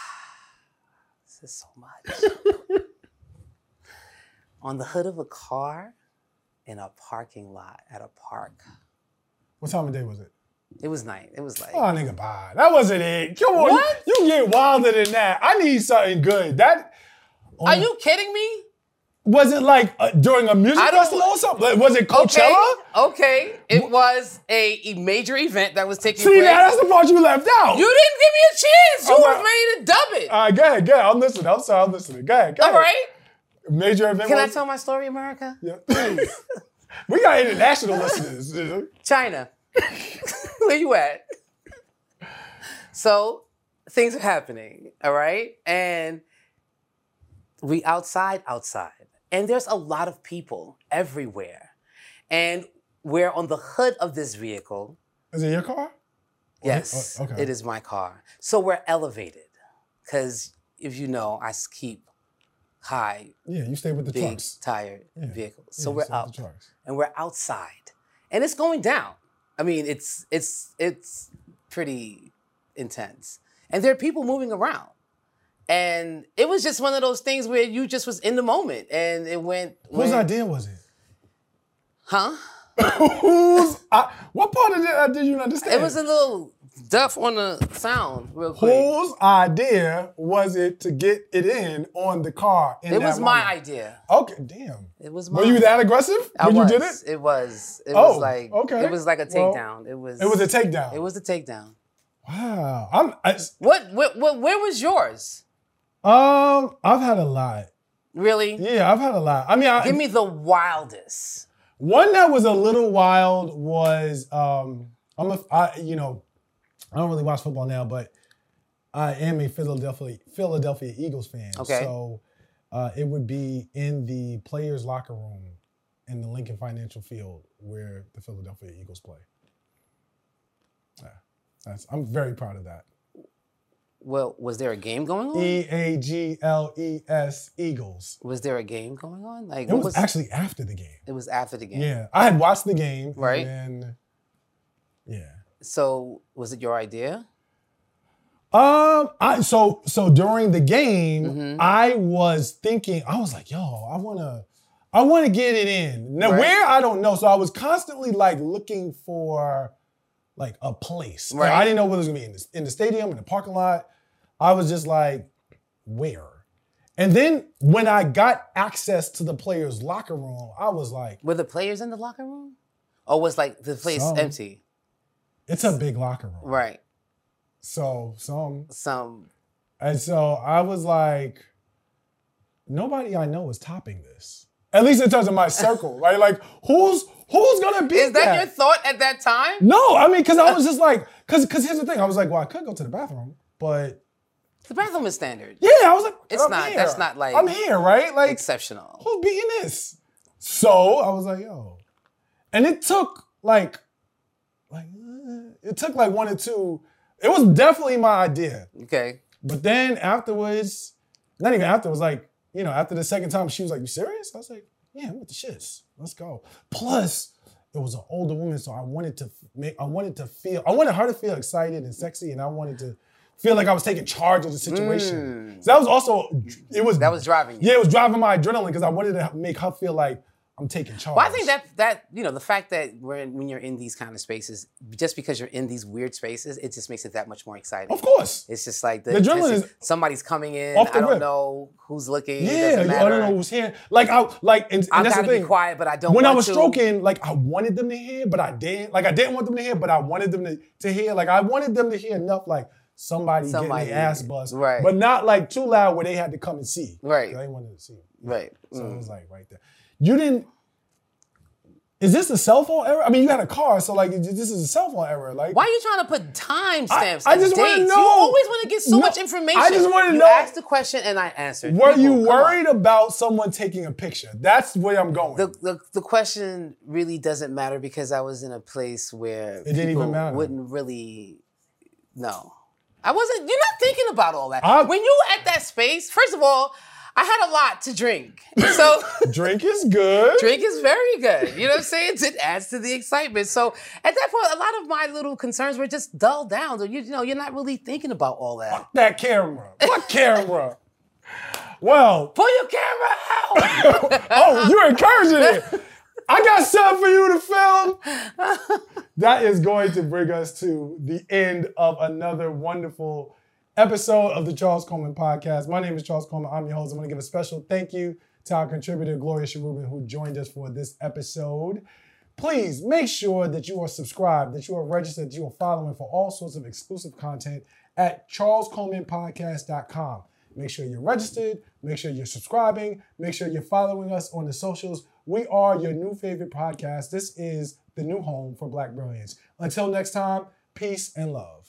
This is so much. On the hood of a car in a parking lot at a park. what time of day was it? It was night. It was like Oh, nigga, bye. That wasn't it. Come on, What? You, you get wilder than that. I need something good. That Are you kidding me? was it like uh, during a music I don't- festival or something? Like, was it Coachella? Okay. It was a major event that was taking See, place. now that's the part you left out. you didn't give me a chance. You All were ready to dub it. All right, go ahead, go ahead. I'm listening. I'm sorry, I'm listening. Go ahead, go All ahead. right. Major event. Can I was- tell my story, America? Yeah. we got international listeners. China. Where you at? So things are happening, all right? And we outside, outside. And there's a lot of people everywhere. And we're on the hood of this vehicle. Is it your car? Yes, oh, okay. it is my car. So we're elevated. Because if you know, I keep high, Yeah, you stay with the big, trucks. tired Yeah. vehicles. So you we're up and we're outside and it's going down i mean it's it's it's pretty intense and there are people moving around and it was just one of those things where you just was in the moment and it went Whose went- idea was it? huh Whose? I, what part of that uh, did you not understand? it was a little duff on the sound real quick Whose idea was it to get it in on the car? In it was my moment? idea Okay, damn. it was Were you that aggressive I when was. you did it? It was. It Oh, was like okay. It was like a Well, takedown. it was. It was a takedown. It was a takedown. Wow. I'm. I, What? What? what where was yours? um. I've had a lot. Really? Yeah, I've had a lot. I mean, I, Give me the wildest. One that was a little wild was um I'm a I you know I don't really watch football now, but I am a Philadelphia Philadelphia Eagles fan. Okay. So uh, it would be in the players' locker room in the Lincoln Financial Field where the Philadelphia Eagles play. Yeah, that's I'm very proud of that. Well, was there a game going on? E A G L E S Eagles. was there a game going on? Like It what was actually after the game. it was after the game. Yeah, I had watched the game. Right. And then, yeah. So was it your idea? Um, I so so during the game, Mhm. I was thinking, I was like, yo, I wanna, I wanna get it in. Now Right. where I don't know. So I was constantly like looking for like a place. Like, Right. I didn't know whether it was gonna be in the, in the stadium, in the parking lot. I was just like, where? And then when I got access to the players' locker room, I was like, Were the players in the locker room? Or was like the place Some. empty? It's a big locker room. Right. So some Some And so I was like, nobody I know is topping this. At least in terms of my circle, right? Like, who's who's gonna be? Is that, your thought at that time? no, I mean, because I was just like, because because here's the thing, I was like, well, I could go to the bathroom, but The bathroom is standard. yeah, I was like, It's I'm not- here. that's not like- I'm here, right? Like, Exceptional. who's beating this? So I was like, yo, and it took like, it took like one or two. It was definitely my idea. Okay. But then afterwards, not even afterwards, like, you know, after the second time, she was like, You serious? I was like, Yeah, I'm with the shits. Let's go. Plus, it was an older woman, so I wanted to make I wanted to feel I wanted her to feel excited and sexy, and I wanted to feel like I was taking charge of the situation. Mm. So that was also it was That was driving you. yeah, it was driving my adrenaline because I wanted to make her feel like I'm taking charge. Well, I think that that you know the fact that we're in, when you're in these kind of spaces, just because you're in these weird spaces, it just makes it that much more exciting. Of course. It's just like the, The adrenaline is- somebody's coming in. I don't rip. know who's looking. Yeah, I don't know who's here. Like I like, and, and I that's the gotta thing. be quiet, but I don't. when I was to. stroking, like I wanted them to hear, but I didn't. Like I didn't want them to hear, but I wanted them to, to hear. Like I wanted them to hear enough, like somebody, Somebody, getting their ass bust, right. But not like too loud where they had to come and see. Right. They wanted to see. right. So Mm. it was like right there. You didn't. Is this a cell phone error? I mean, you had a car, so like this is a cell phone error. Like Why are you trying to put time stamps? I just wanna know. You always want to get so No, much information. I just wanna you know- asked the question and I answered. were People, you worried about someone taking a picture? That's where I'm going. The, the the question really doesn't matter because I was in a place where it didn't even matter. Wouldn't really, no, I wasn't. You're not thinking about all that. I- when you were at that space, first of all, I had a lot to drink, so Drink is good. drink is very good. You know what I'm saying? It adds to the excitement. So at that point, a lot of my little concerns were just dulled down. So you, you know, you're not really thinking about all that. Fuck that camera. What camera? Well, Pull your camera out. oh, you're encouraging it. I got something for you to film. That is going to bring us to the end of another wonderful episode of the Charles Coleman Podcast. My name is Charles Coleman. I'm your host. I want to give a special thank you to our contributor, Gloria Cherubin, who joined us for this episode. Please make sure that you are subscribed, that you are registered, that you are following for all sorts of exclusive content at charlescolemanpodcast.com. Make sure you're registered, make sure you're subscribing, make sure you're following us on the socials. We are your new favorite podcast. This is the new home for Black Brilliance. Until next time, peace and love.